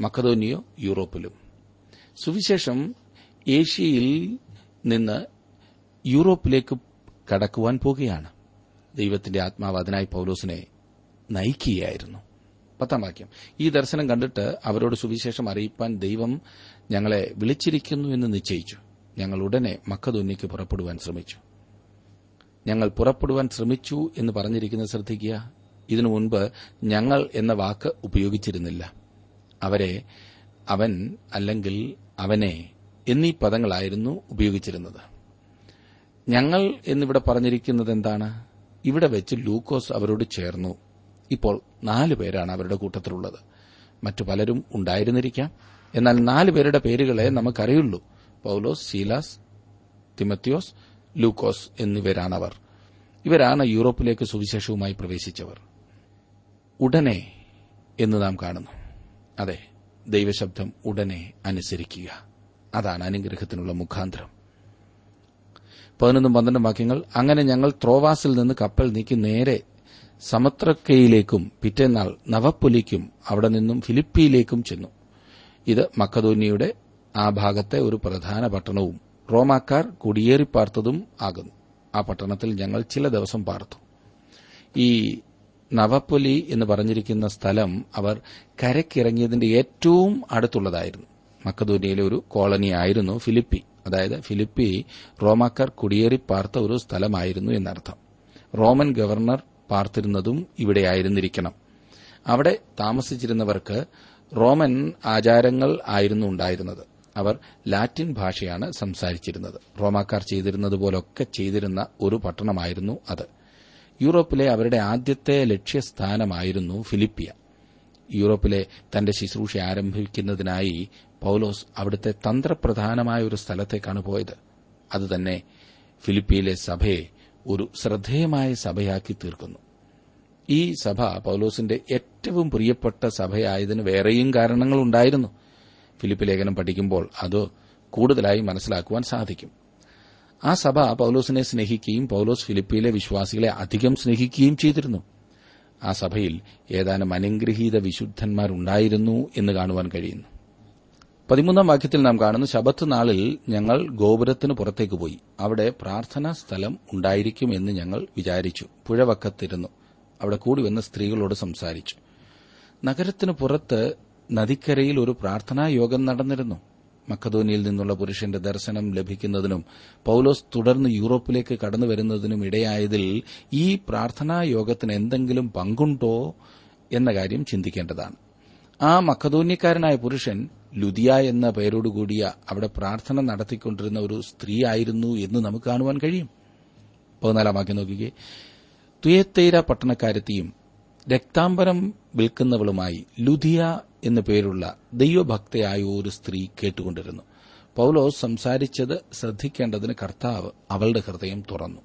മക്കതോനിയോ യൂറോപ്പിലും. സുവിശേഷം ഏഷ്യയിൽ നിന്ന് യൂറോപ്പിലേക്ക് കടക്കുവാൻ പോകുകയാണ്. ദൈവത്തിന്റെ ആത്മാവ് അതിനായി പൌലോസിനെ നയിക്കുകയായിരുന്നു. പത്താം വാക്യം. ഈ ദർശനം കണ്ടിട്ട് അവരോട് സുവിശേഷം അറിയിപ്പാൻ ദൈവം ഞങ്ങളെ വിളിച്ചിരിക്കുന്നു എന്ന് നിശ്ചയിച്ചു. ഞങ്ങൾ ഉടനെ മക്കതൊന്നിക്ക് പുറപ്പെടുവാൻ ശ്രമിച്ചു. ഞങ്ങൾ പുറപ്പെടുവാൻ ശ്രമിച്ചു എന്ന് പറഞ്ഞിരിക്കുന്നത് ശ്രദ്ധിക്കുക. ഇതിനു മുൻപ് ഞങ്ങൾ എന്ന വാക്ക് ഉപയോഗിച്ചിരുന്നില്ല. അവരെ അവൻ അല്ലെങ്കിൽ അവനെ എന്നീ പദങ്ങളായിരുന്നു ഉപയോഗിച്ചിരുന്നത്. ഞങ്ങൾ എന്നിവിടെ പറഞ്ഞിരിക്കുന്നത് എന്താണ്? ഇവിടെ വെച്ച് ലൂക്കോസ് അവരോട് ചേർന്നു. ഇപ്പോൾ നാല് പേരാണ് അവരുടെ കൂട്ടത്തിലുള്ളത്. മറ്റു പലരും ഉണ്ടായിരുന്നിരിക്കാം. എന്നാൽ നാല് പേരുടെ പേരുകളെ നമുക്കറിയുള്ളൂ. പൌലോസ് സീലാസ് തിമത്യോസ് ലൂക്കോസ് എന്നിവരാണവർ ഇവരാണ് യൂറോപ്പിലേക്ക് സുവിശേഷവുമായി പ്രവേശിച്ചവർ. ഉടനെ എന്ന് നാം കാണുന്നു. അതെ ദൈവശബ്ദം ഉടനെ അനുസരിക്കുക. അതാണ് അനുഗ്രഹത്തിനുള്ള മുഖാന്തരം. പതിനൊന്നും പന്ത്രണ്ടും വാക്യങ്ങൾ അങ്ങനെ ഞങ്ങൾ ത്രോവാസിൽ നിന്ന് കപ്പൽ നീക്കി നേരെ സമത്രക്കയിലേക്കും പിറ്റേന്നാൾ നവപ്പൊലിക്കും അവിടെ നിന്നും ഫിലിപ്പിയിലേക്കും ചെന്നു. ഇത് മക്കതോന്യയുടെ ആ ഭാഗത്തെ ഒരു പ്രധാന പട്ടണവും റോമാക്കാർ കുടിയേറിപ്പാർത്തതും ആകുന്നു. ആ പട്ടണത്തിൽ ഞങ്ങൾ ചില ദിവസം പാർത്തു. ഈ നവപ്പൊലി എന്ന് പറഞ്ഞിരിക്കുന്ന സ്ഥലം അവർ കരക്കിറങ്ങിയതിന്റെ ഏറ്റവും അടുത്തുള്ളതായിരുന്നു. മക്കതോനിയയിലെ ഒരു കോളനി ആയിരുന്നു ഫിലിപ്പി. അതായത് ഫിലിപ്പി റോമാക്കാർ കുടിയേറി പാർത്ത ഒരു സ്ഥലമായിരുന്നു എന്നർത്ഥം. റോമൻ ഗവർണർ പാർത്തിരുന്നതും ഇവിടെയായിരുന്നിരിക്കണം അവിടെ താമസിച്ചിരുന്നവർക്ക് റോമൻ ആചാരങ്ങൾ ആയിരുന്നു ഉണ്ടായിരുന്നത്. അവർ ലാറ്റിൻ ഭാഷയാണ് സംസാരിച്ചിരുന്നത്. റോമാക്കാർ ചെയ്തിരുന്നതുപോലൊക്കെ ചെയ്തിരുന്ന ഒരു പട്ടണമായിരുന്നു അത്. യൂറോപ്പിലെ അവരുടെ ആദ്യത്തെ ലക്ഷ്യസ്ഥാനമായിരുന്നു ഫിലിപ്പിയ. യൂറോപ്പിലെ തന്റെ ശുശ്രൂഷ ആരംഭിക്കുന്നതിനായി പൌലോസ് അവിടുത്തെ തന്ത്രപ്രധാനമായ ഒരു സ്ഥലത്തേക്കാണ് പോയത്. അതുതന്നെ ഫിലിപ്പിയിലെ സഭയെ ഒരു ശ്രദ്ധേയമായ സഭയാക്കി തീർക്കുന്നു. ഈ സഭ പൌലോസിന്റെ ഏറ്റവും പ്രിയപ്പെട്ട സഭയായതിന് വേറെയും കാരണങ്ങളുണ്ടായിരുന്നു. ഫിലിപ്പ് ലേഖനം പഠിക്കുമ്പോൾ അത് കൂടുതലായി മനസ്സിലാക്കുവാൻ സാധിക്കും. ആ സഭ പൌലോസിനെ സ്നേഹിക്കുകയും പൌലോസ് ഫിലിപ്പിയിലെ വിശ്വാസികളെ അധികം സ്നേഹിക്കുകയും ചെയ്തിരുന്നു. ആ സഭയിൽ ഏതാനും അനുഗ്രഹീത വിശുദ്ധന്മാരുണ്ടായിരുന്നു എന്ന് കാണുവാൻ കഴിയുന്നു. പതിമൂന്നാം വാക്യത്തിൽ നാം കാണുന്നു ശബത്ത് നാളിൽ ഞങ്ങൾ ഗോപുരത്തിന് പുറത്തേക്ക് പോയി. അവിടെ പ്രാർത്ഥനാ സ്ഥലം ഉണ്ടായിരിക്കുമെന്ന് ഞങ്ങൾ വിചാരിച്ചു. പുഴവക്കത്തിരുന്നു. അവിടെ കൂടി വന്ന് സ്ത്രീകളോട് സംസാരിച്ചു. നഗരത്തിന് പുറത്ത് നദിക്കരയിൽ ഒരു പ്രാർത്ഥനാ യോഗം നടന്നിരുന്നു. മക്കധോനിയിൽ നിന്നുള്ള പുരുഷന്റെ ദർശനം ലഭിക്കുന്നതിനും പൌലോസ് തുടർന്ന് യൂറോപ്പിലേക്ക് കടന്നു വരുന്നതിനും ഇടയായതിൽ ഈ പ്രാർത്ഥനാ യോഗത്തിന് എന്തെങ്കിലും പങ്കുണ്ടോ എന്ന കാര്യം ചിന്തിക്കേണ്ടതാണ്. ആ മക്കധോന്യക്കാരനായ പുരുഷൻ ലുദിയ എന്ന പേരോടുകൂടിയ അവിടെ പ്രാർത്ഥന നടത്തിക്കൊണ്ടിരുന്ന ഒരു സ്ത്രീ ആയിരുന്നു എന്ന് നമുക്ക് കാണുവാൻ കഴിയും. പതിനാലാം വാക്യം നോക്കിക്കേ. തുയത്തേര പട്ടണക്കാരത്തിയും രക്താംബരം വിൽക്കുന്നവളുമായി ലുധിയ എന്നു പേരുള്ള ദൈവഭക്തയായ ഒരു സ്ത്രീ കേട്ടുകൊണ്ടിരുന്നു. പൌലോസ് സംസാരിച്ചത് ശ്രദ്ധിക്കേണ്ടതിന് കർത്താവ് അവളുടെ ഹൃദയം തുറന്നു.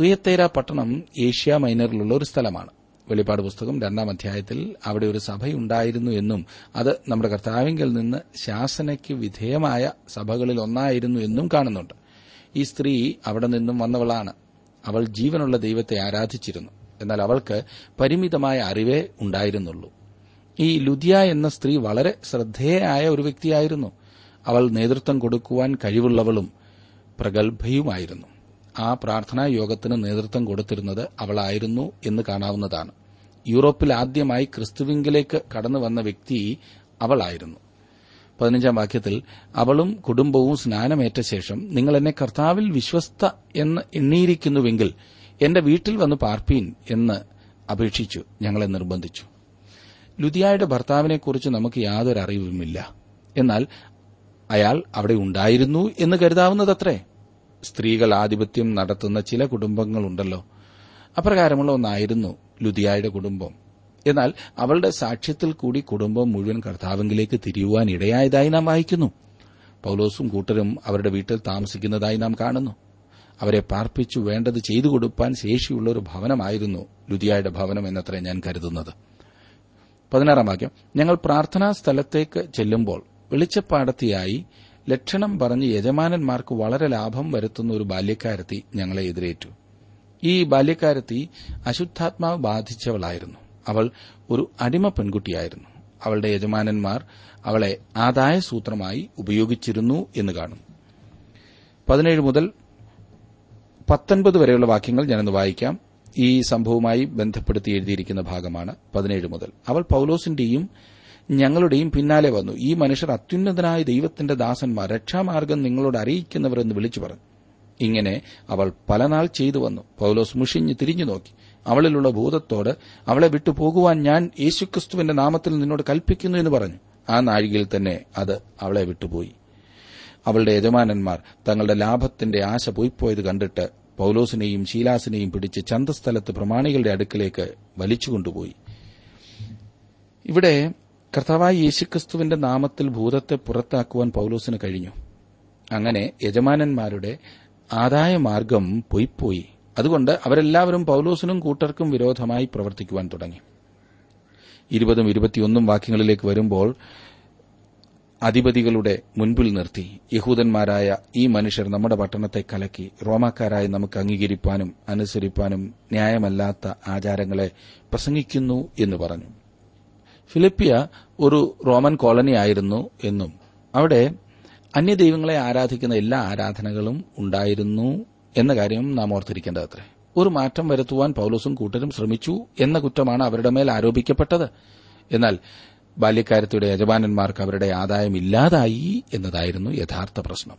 തുയത്തേര പട്ടണം ഏഷ്യ മൈനറിലുള്ള ഒരു സ്ഥലമാണ്. വെളിപ്പാട് പുസ്തകം രണ്ടാം അധ്യായത്തിൽ അവിടെ ഒരു സഭയുണ്ടായിരുന്നു എന്നും അത് നമ്മുടെ കർത്താവിങ്കിൽ നിന്ന് ശാസനയ്ക്ക് വിധേയമായ സഭകളിൽ ഒന്നായിരുന്നു എന്നും കാണുന്നുണ്ട്. ഈ സ്ത്രീ അവിടെ നിന്നും വന്നവളാണ്. അവൾ ജീവനുള്ള ദൈവത്തെ ആരാധിച്ചിരുന്നു. എന്നാൽ അവൾക്ക് പരിമിതമായ അറിവേ ഉണ്ടായിരുന്നുള്ളൂ. ഈ ലുദിയ എന്ന സ്ത്രീ വളരെ ശ്രദ്ധേയായ ഒരു വ്യക്തിയായിരുന്നു. അവൾ നേതൃത്വം കൊടുക്കുവാൻ കഴിവുള്ളവളും പ്രഗത്ഭയുമായിരുന്നു. ആ പ്രാർത്ഥനാ യോഗത്തിന് നേതൃത്വം കൊടുത്തിരുന്നത് അവളായിരുന്നു എന്ന് കാണാവുന്നതാണ്. യൂറോപ്പിൽ ആദ്യമായി ക്രിസ്തുവിങ്കിലേക്ക് കടന്നു വന്ന വ്യക്തി അവളായിരുന്നു. പതിനഞ്ചാം വാക്യത്തിൽ അവളും കുടുംബവും സ്നാനമേറ്റ ശേഷം നിങ്ങൾ എന്നെ കർത്താവിൽ വിശ്വസ്ത എന്ന് എണ്ണിയിരിക്കുന്നുവെങ്കിൽ എന്റെ വീട്ടിൽ വന്ന് പാർപ്പീൻ എന്ന് അപേക്ഷിച്ചു ഞങ്ങളെ നിർബന്ധിച്ചു. ലുദിയായുടെ ഭർത്താവിനെക്കുറിച്ച് നമുക്ക് യാതൊരു അറിവുമില്ല. എന്നാൽ അയാൾ അവിടെ ഉണ്ടായിരുന്നു എന്ന് കരുതാവുന്നതത്രേ. സ്ത്രീകൾ ആധിപത്യം നടത്തുന്ന ചില കുടുംബങ്ങളുണ്ടല്ലോ. അപ്രകാരമുള്ള ഒന്നായിരുന്നു ലുതിയായുടെ കുടുംബം. എന്നാൽ അവളുടെ സാക്ഷ്യത്തിൽ കൂടി കുടുംബം മുഴുവൻ കർത്താവിംഗിലേക്ക് തിരിയുവാൻ ഇടയായതായി നാം വായിക്കുന്നു. പൌലോസും കൂട്ടരും അവരുടെ വീട്ടിൽ താമസിക്കുന്നതായി നാം കാണുന്നു. അവരെ പാർപ്പിച്ചു വേണ്ടത് ചെയ്തു കൊടുപ്പാൻ ശേഷിയുള്ള ഒരു ഭവനമായിരുന്നു ലുതിയായുടെ ഭവനം എന്നത്രേ ഞാൻ കരുതുന്നത്. പതിനാറാം വാക്യം. ഞങ്ങൾ പ്രാർത്ഥനാ സ്ഥലത്തേക്ക് ചെല്ലുമ്പോൾ വെളിച്ചപ്പാടത്തിയായി ലക്ഷണം പറഞ്ഞ് യജമാനന്മാർക്ക് വളരെ ലാഭം വരുത്തുന്ന ഒരു ബാല്യക്കാരത്തി ഞങ്ങളെ എതിരേറ്റു. ഈ ബാല്യക്കാരത്തി അശുദ്ധാത്മാവ് ബാധിച്ചവളായിരുന്നു. അവൾ ഒരു അടിമ പെൺകുട്ടിയായിരുന്നു. അവളുടെ യജമാനന്മാർ അവളെ ആദായ സൂത്രമായി ഉപയോഗിച്ചിരുന്നു എന്ന് കാണും. പതിനേഴ് മുതൽ പത്തൊൻപത് വരെയുള്ള വാക്യങ്ങൾ ഞാനൊന്ന് വായിക്കാം. ഈ സംഭവവുമായി ബന്ധപ്പെടുത്തി എഴുതിയിരിക്കുന്ന ഭാഗമാണ് പതിനേഴ് മുതൽ. അവൾ പൌലോസിന്റെയും ഞങ്ങളുടെയും പിന്നാലെ വന്നു. ഈ മനുഷ്യർ അത്യുന്നതനായ ദൈവത്തിന്റെ ദാസന്മാർ രക്ഷാമാർഗം നിങ്ങളോട് അറിയിക്കുന്നവരെന്ന് വിളിച്ചു പറഞ്ഞു. ഇങ്ങനെ അവൾ പലനാൾ ചെയ്തു വന്നു. പൌലോസ് മുഷിഞ്ഞ് തിരിഞ്ഞു നോക്കി. അവളിലുള്ള ഭൂതത്തോട് അവളെ വിട്ടുപോകുവാൻ ഞാൻ യേശുക്രിസ്തുവിന്റെ നാമത്തിൽ നിന്നോട് കൽപ്പിക്കുന്നു എന്ന് പറഞ്ഞു. ആ നാഴികയിൽ തന്നെ അത് അവളെ വിട്ടുപോയി. അവളുടെ യജമാനന്മാർ തങ്ങളുടെ ലാഭത്തിന്റെ ആശ പോയിപ്പോയത് കണ്ടിട്ട് പൌലോസിനെയും ശീലാസിനെയും പിടിച്ച് ചന്തസ്ഥലത്ത് പ്രമാണികളുടെ അടുക്കിലേക്ക് വലിച്ചുകൊണ്ടുപോയി ഇവിടെ കർത്താവായ യേശുക്രിസ്തുവിന്റെ നാമത്തിൽ ഭൂതത്തെ പുറത്താക്കുവാൻ പൌലോസിന് കഴിഞ്ഞു. അങ്ങനെ യജമാനന്മാരുടെ ആദായമാർഗം പൊയ്പോയി. അതുകൊണ്ട് അവരെല്ലാവരും പൌലോസിനും കൂട്ടർക്കും വിരോധമായി പ്രവർത്തിക്കുവാൻ തുടങ്ങി. ഇരുപതും ഇരുപത്തിയൊന്നും വാക്യങ്ങളിലേക്ക് വരുമ്പോൾ അധിപതികളുടെ മുൻപിൽ നിർത്തി. യഹൂദന്മാരായ ഈ മനുഷ്യർ നമ്മുടെ പട്ടണത്തെ കലക്കി റോമാക്കാരായി നമുക്ക് അംഗീകരിപ്പാനും അനുസരിപ്പാനും ന്യായമല്ലാത്ത ആചാരങ്ങളെ പ്രസംഗിക്കുന്നു എന്ന് പറഞ്ഞു. ഫിലിപ്പിയ ഒരു റോമൻ കോളനി ആയിരുന്നു എന്നും അവിടെ അന്യദൈവങ്ങളെ ആരാധിക്കുന്ന എല്ലാ ആരാധനകളും ഉണ്ടായിരുന്നു എന്ന കാര്യം നാം ഓർത്തിരിക്കേണ്ടതത്രേ. ഒരു മാറ്റം വരുത്തുവാൻ പൌലോസും കൂട്ടരും ശ്രമിച്ചു എന്ന കുറ്റമാണ് അവരുടെ മേൽ ആരോപിക്കപ്പെട്ടത്. എന്നാൽ ബാല്യക്കാരത്തിയുടെ യജമാനന്മാർക്ക് അവരുടെ ആദായം ഇല്ലാതായി എന്നതായിരുന്നു യഥാർത്ഥ പ്രശ്നം.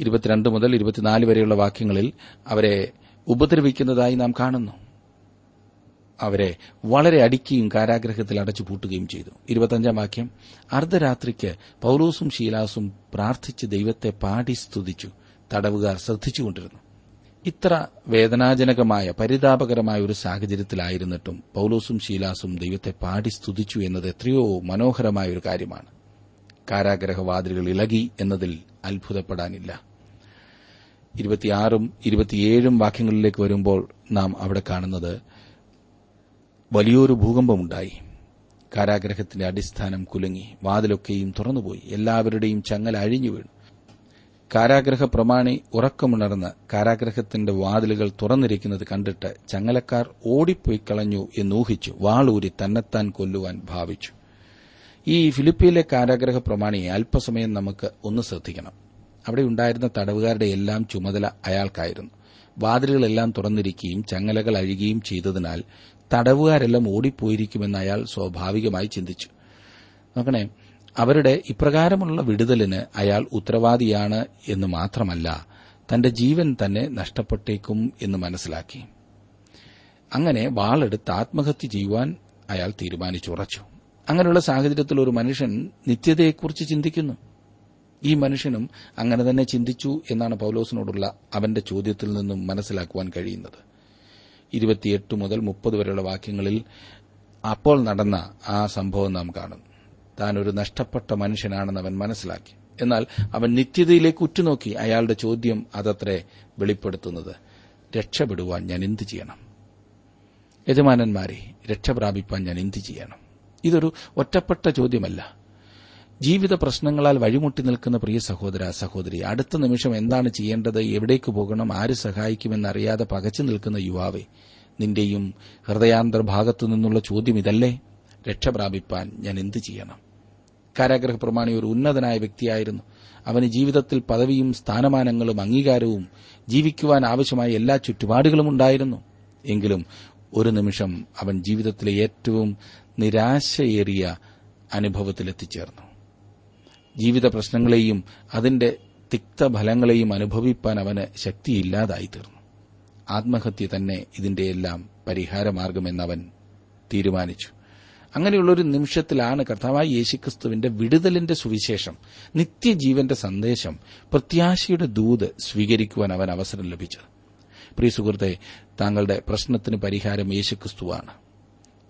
ഇരുപത്തിരണ്ട് മുതൽ ഇരുപത്തിനാല് വരെയുള്ള വാക്യങ്ങളിൽ അവരെ ഉപദ്രവിക്കുന്നതായി നാം കാണുന്നു. അവരെ വളരെ അടിക്കുകയും കാരാഗ്രഹത്തിൽ അടച്ചു പൂട്ടുകയും ചെയ്തു. ഇരുപത്തഞ്ചാം വാക്യം അർദ്ധരാത്രിക്ക് പൌലോസും ശീലാസും പ്രാർത്ഥിച്ച് ദൈവത്തെ പാടി സ്തുതിച്ചു. തടവുകാർ ശ്രദ്ധിച്ചുകൊണ്ടിരുന്നു. ഇത്ര വേദനാജനകമായ പരിതാപകരമായ ഒരു സാഹചര്യത്തിലായിരുന്നിട്ടും പൌലോസും ശീലാസും ദൈവത്തെ പാടി സ്തുതിച്ചു എന്നത് എത്രയോ മനോഹരമായ ഒരു കാര്യമാണ്. കാരാഗ്രഹവാതിലുകൾ ഇളകി എന്നതിൽ അത്ഭുതപ്പെടാനില്ല. ഇരുപത്തിയാറും വാക്യങ്ങളിലേക്ക് വരുമ്പോൾ നാം അവിടെ കാണുന്നത് വലിയൊരു ഭൂകമ്പമുണ്ടായി. കാരാഗ്രഹത്തിന്റെ അടിസ്ഥാനം കുലുങ്ങി വാതിലൊക്കെയും തുറന്നുപോയി എല്ലാവരുടെയും ചങ്ങല അഴിഞ്ഞു വീണു കാരാഗ്രഹ പ്രമാണി ഉറക്കമുണർന്ന് കാരാഗ്രഹത്തിന്റെ വാതിലുകൾ തുറന്നിരിക്കുന്നത് കണ്ടിട്ട് ചങ്ങലക്കാർ ഓടിപ്പോയി കളഞ്ഞു എന്നൂഹിച്ചു. വാളൂരി തന്നെത്താൻ കൊല്ലുവാൻ ഭാവിച്ചു. ഈ ഫിലിപ്പീനിലെ കാരാഗ്രഹ പ്രമാണിയെ അല്പസമയം നമുക്ക് ഒന്ന് ശ്രദ്ധിക്കണം. അവിടെ ഉണ്ടായിരുന്ന തടവുകാരുടെ എല്ലാം ചുമതല അയാൾക്കായിരുന്നു. വാതിലുകളെല്ലാം തുറന്നിരിക്കുകയും ചങ്ങലകൾ അഴുകുകയും ചെയ്തതിനാൽ തടവുകാരെല്ലാം ഓടിപ്പോയിരിക്കുമെന്ന് അയാൾ സ്വാഭാവികമായി ചിന്തിച്ചു. നോക്കണേ അവരുടെ ഇപ്രകാരമുള്ള വിടുതലിന് അയാൾ ഉത്തരവാദിയാണ് എന്ന് മാത്രമല്ല തന്റെ ജീവൻ തന്നെ നഷ്ടപ്പെട്ടേക്കും എന്ന് മനസ്സിലാക്കി. അങ്ങനെ വാളെടുത്ത് ആത്മഹത്യ ചെയ്യുവാൻ അയാൾ തീരുമാനിച്ചുറച്ചു. അങ്ങനെയുള്ള സാഹചര്യത്തിൽ ഒരു മനുഷ്യൻ നിത്യതയെക്കുറിച്ച് ചിന്തിക്കുന്നു. ഈ മനുഷ്യനും അങ്ങനെ തന്നെ ചിന്തിച്ചു എന്നാണ് പൌലോസിനോടുള്ള അവന്റെ ചോദ്യത്തിൽ നിന്നും മനസ്സിലാക്കുവാൻ കഴിയുന്നത്. ഇരുപത്തിയെട്ട് മുതൽ മുപ്പത് വരെയുള്ള വാക്യങ്ങളിൽ അപ്പോൾ നടന്ന ആ സംഭവം നാം കാണും താൻ ഒരു നഷ്ടപ്പെട്ട മനുഷ്യനാണെന്ന് അവൻ മനസ്സിലാക്കി. എന്നാൽ അവൻ നിത്യതയിലേക്ക് ഉറ്റുനോക്കി അയാളുടെ ചോദ്യം അതത്രേ വെളിപ്പെടുത്തുന്നത്. രക്ഷപ്പെടുവാൻ ഞാൻ എന്തു ചെയ്യണം? യജമാനന്മാരെ രക്ഷപ്രാപിപ്പാൻ ഞാൻ എന്തു ചെയ്യണം? ഇതൊരു ഒറ്റപ്പെട്ട ചോദ്യമല്ല. ജീവിത പ്രശ്നങ്ങളാൽ വഴിമുട്ടി നിൽക്കുന്ന പ്രിയ സഹോദര സഹോദരി അടുത്ത നിമിഷം എന്താണ് ചെയ്യേണ്ടത്? എവിടേക്ക് പോകണം? ആര് സഹായിക്കുമെന്നറിയാതെ പകച്ചു നിൽക്കുന്ന യുവാവെ നിന്റെയും ഹൃദയാന്തർഭാഗത്തു നിന്നുള്ള ചോദ്യം ഇതല്ലേ? രക്ഷപ്രാപിപ്പാൻ ഞാൻ എന്തു ചെയ്യണം? കാരാഗ്രഹ പ്രമാണി ഒരു ഉന്നതനായ വ്യക്തിയായിരുന്നു. അവന് ജീവിതത്തിൽ പദവിയും സ്ഥാനമാനങ്ങളും അംഗീകാരവും ജീവിക്കുവാൻ ആവശ്യമായ എല്ലാ ചുറ്റുപാടുകളും ഉണ്ടായിരുന്നു. എങ്കിലും ഒരു നിമിഷം അവൻ ജീവിതത്തിലെ ഏറ്റവും നിരാശയേറിയ അനുഭവത്തിലെത്തിച്ചേർന്നു. ജീവിത പ്രശ്നങ്ങളെയും അതിന്റെ തിക്തഫലങ്ങളെയും അനുഭവിപ്പാൻ അവന് ശക്തിയില്ലാതായി തീർന്നു. ആത്മഹത്യ തന്നെ ഇതിന്റെയെല്ലാം പരിഹാരമാർഗമെന്നവൻ തീരുമാനിച്ചു. അങ്ങനെയുള്ള ഒരു നിമിഷത്തിലാണ് കർത്താവായ യേശുക്രിസ്തുവിന്റെ വിടുതലിന്റെ സുവിശേഷം നിത്യജീവന്റെ സന്ദേശം പ്രത്യാശയുടെ ദൂത് സ്വീകരിക്കുവാൻ അവൻ അവസരം ലഭിച്ചത്. പ്രിയ സുഹൃത്തെ താങ്കളുടെ പ്രശ്നത്തിന് പരിഹാരം യേശുക്രിസ്തുവാണ്.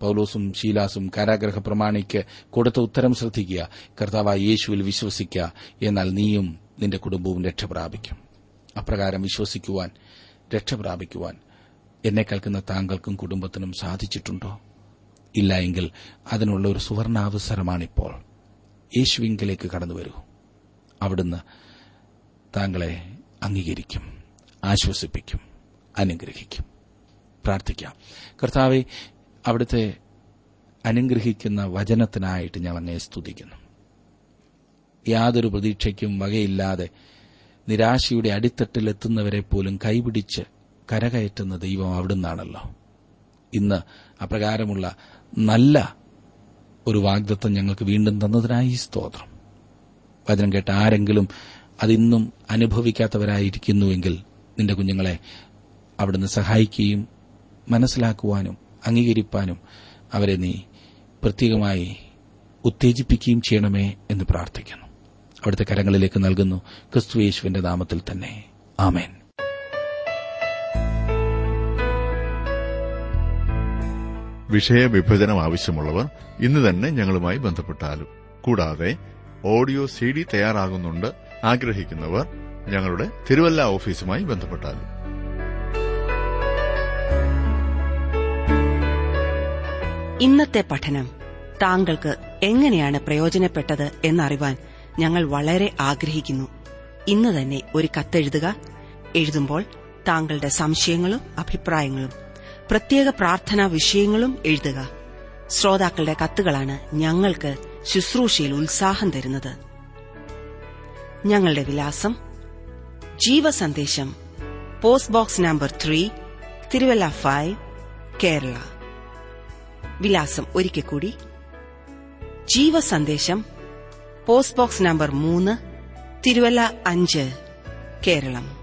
പൌലോസും ശീലാസും കാരാഗ്രഹ പ്രമാണിക്ക് കൊടുത്ത ഉത്തരം ശ്രദ്ധിക്കുക കർത്താവായ യേശുവിൽ വിശ്വസിക്കുക എന്നാൽ നീയും നിന്റെ കുടുംബവും രക്ഷപ്രാപിക്കും അപ്രകാരം വിശ്വസിക്കുവാൻ രക്ഷപ്രാപിക്കുവാൻ എന്നെ കേൾക്കുന്ന താങ്കൾക്കും കുടുംബത്തിനും സാധിച്ചിട്ടുണ്ടോ? ഇല്ല എങ്കിൽ അതിനുള്ള ഒരു സുവർണാവസരമാണിപ്പോൾ. യേശുവിങ്കിലേക്ക് കടന്നു വരൂ. അവിടുന്ന് താങ്കളെ അംഗീകരിക്കും ആശ്വസിപ്പിക്കും അനുഗ്രഹിക്കും. പ്രാർത്ഥിക്കാം. കർത്താവെ അവിടുത്തെ അനുഗ്രഹിക്കുന്ന വചനത്തിനായിട്ട് ഞാൻ അങ്ങയെ സ്തുതിക്കുന്നു. യാതൊരു പ്രതീക്ഷയ്ക്കും വകയില്ലാതെ നിരാശയുടെ അടിത്തട്ടിലെത്തുന്നവരെ പോലും കൈപിടിച്ച് കരകയറ്റുന്ന ദൈവം അവിടുന്നാണല്ലോ. ഇന്ന് അപ്രകാരമുള്ള നല്ല ഒരു വാഗ്ദത്വം ഞങ്ങൾക്ക് വീണ്ടും തന്നതിനായി സ്തോത്രം. വചനം കേട്ട ആരെങ്കിലും അതിന്നും അനുഭവിക്കാത്തവരായിരിക്കുന്നുവെങ്കിൽ നിന്റെ കുഞ്ഞുങ്ങളെ അവിടുന്ന് സഹായിക്കുകയും മനസ്സിലാക്കുവാനും അംഗീകരിപ്പാനും അവരെ നീ പ്രത്യേകമായി ഉത്തേജിപ്പിക്കുകയും ചെയ്യണമേ എന്ന് പ്രാർത്ഥിക്കുന്നു. അവിടുത്തെ കരങ്ങളിലേക്ക് നൽകുന്നു. ക്രിസ്തുയേശുവിന്റെ നാമത്തിൽ തന്നെ. ആമേൻ. വിഷയവിഭജനം ആവശ്യമുള്ളവർ ഇന്ന് തന്നെ ഞങ്ങളുമായി ബന്ധപ്പെട്ടാലും. കൂടാതെ ഓഡിയോ സി ഡി തയ്യാറാകുന്നുണ്ട് ആഗ്രഹിക്കുന്നവർ ഞങ്ങളുടെ തിരുവല്ല ഓഫീസുമായി ബന്ധപ്പെട്ടാലും. ഇന്നത്തെ പഠനം താങ്കൾക്ക് എങ്ങനെയാണ് പ്രയോജനപ്പെട്ടത് എന്നറിവാൻ ഞങ്ങൾ വളരെ ആഗ്രഹിക്കുന്നു. ഇന്ന് തന്നെ ഒരു കത്തെഴുതുക. എഴുതുമ്പോൾ താങ്കളുടെ സംശയങ്ങളും അഭിപ്രായങ്ങളും പ്രത്യേക പ്രാർത്ഥനാ വിഷയങ്ങളും എഴുതുക. ശ്രോതാക്കളുടെ കത്തുകളാണ് ഞങ്ങൾക്ക് ശുശ്രൂഷയിൽ ഉത്സാഹം തരുന്നത്. ഞങ്ങളുടെ വിലാസം Jeevasandesham post box number three Thiruvalla five Kerala. വിലാസം ഒരിക്കൽ കൂടി. ജീവസന്ദേശം പോസ്റ്റ് ബോക്സ് നമ്പർ മൂന്ന് തിരുവല്ല അഞ്ച് Kerala.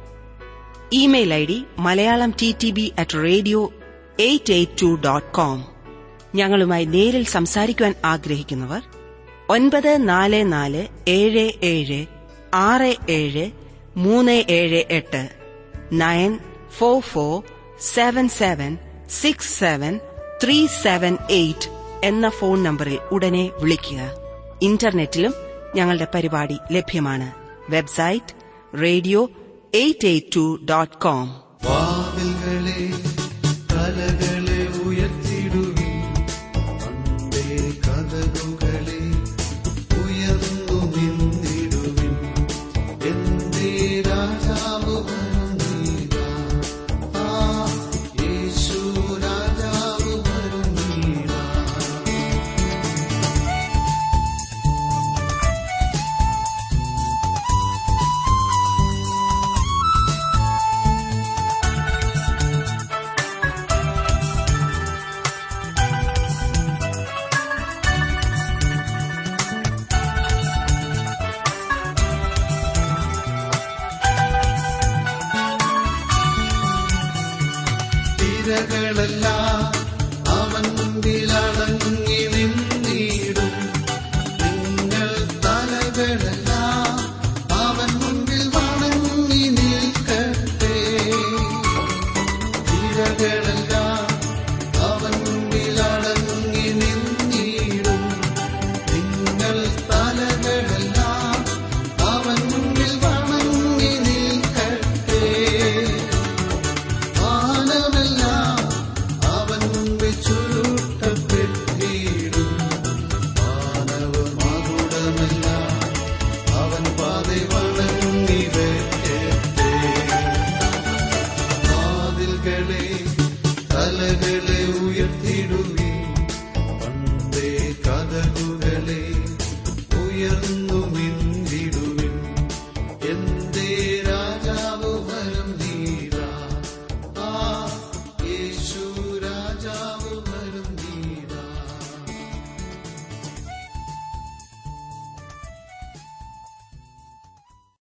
Email I D Malayalam T T B at radio eight eight two dot com. ഞങ്ങളുമായി നേരിൽ സംസാരിക്കുവാൻ ആഗ്രഹിക്കുന്നവർ ഒൻപത് നാല് നാല് ഏഴ് ഏഴ് ആറ് ഏഴ് മൂന്ന് ഏഴ് എട്ട് nine four four seven seven six seven three seven eight എന്ന ഫോൺ നമ്പറിൽ ഉടനെ വിളിക്കുക. ഇന്റർനെറ്റിലും ഞങ്ങളുടെ പരിപാടി ലഭ്യമാണ്. Website radio eight eight two dot com. le Gracias.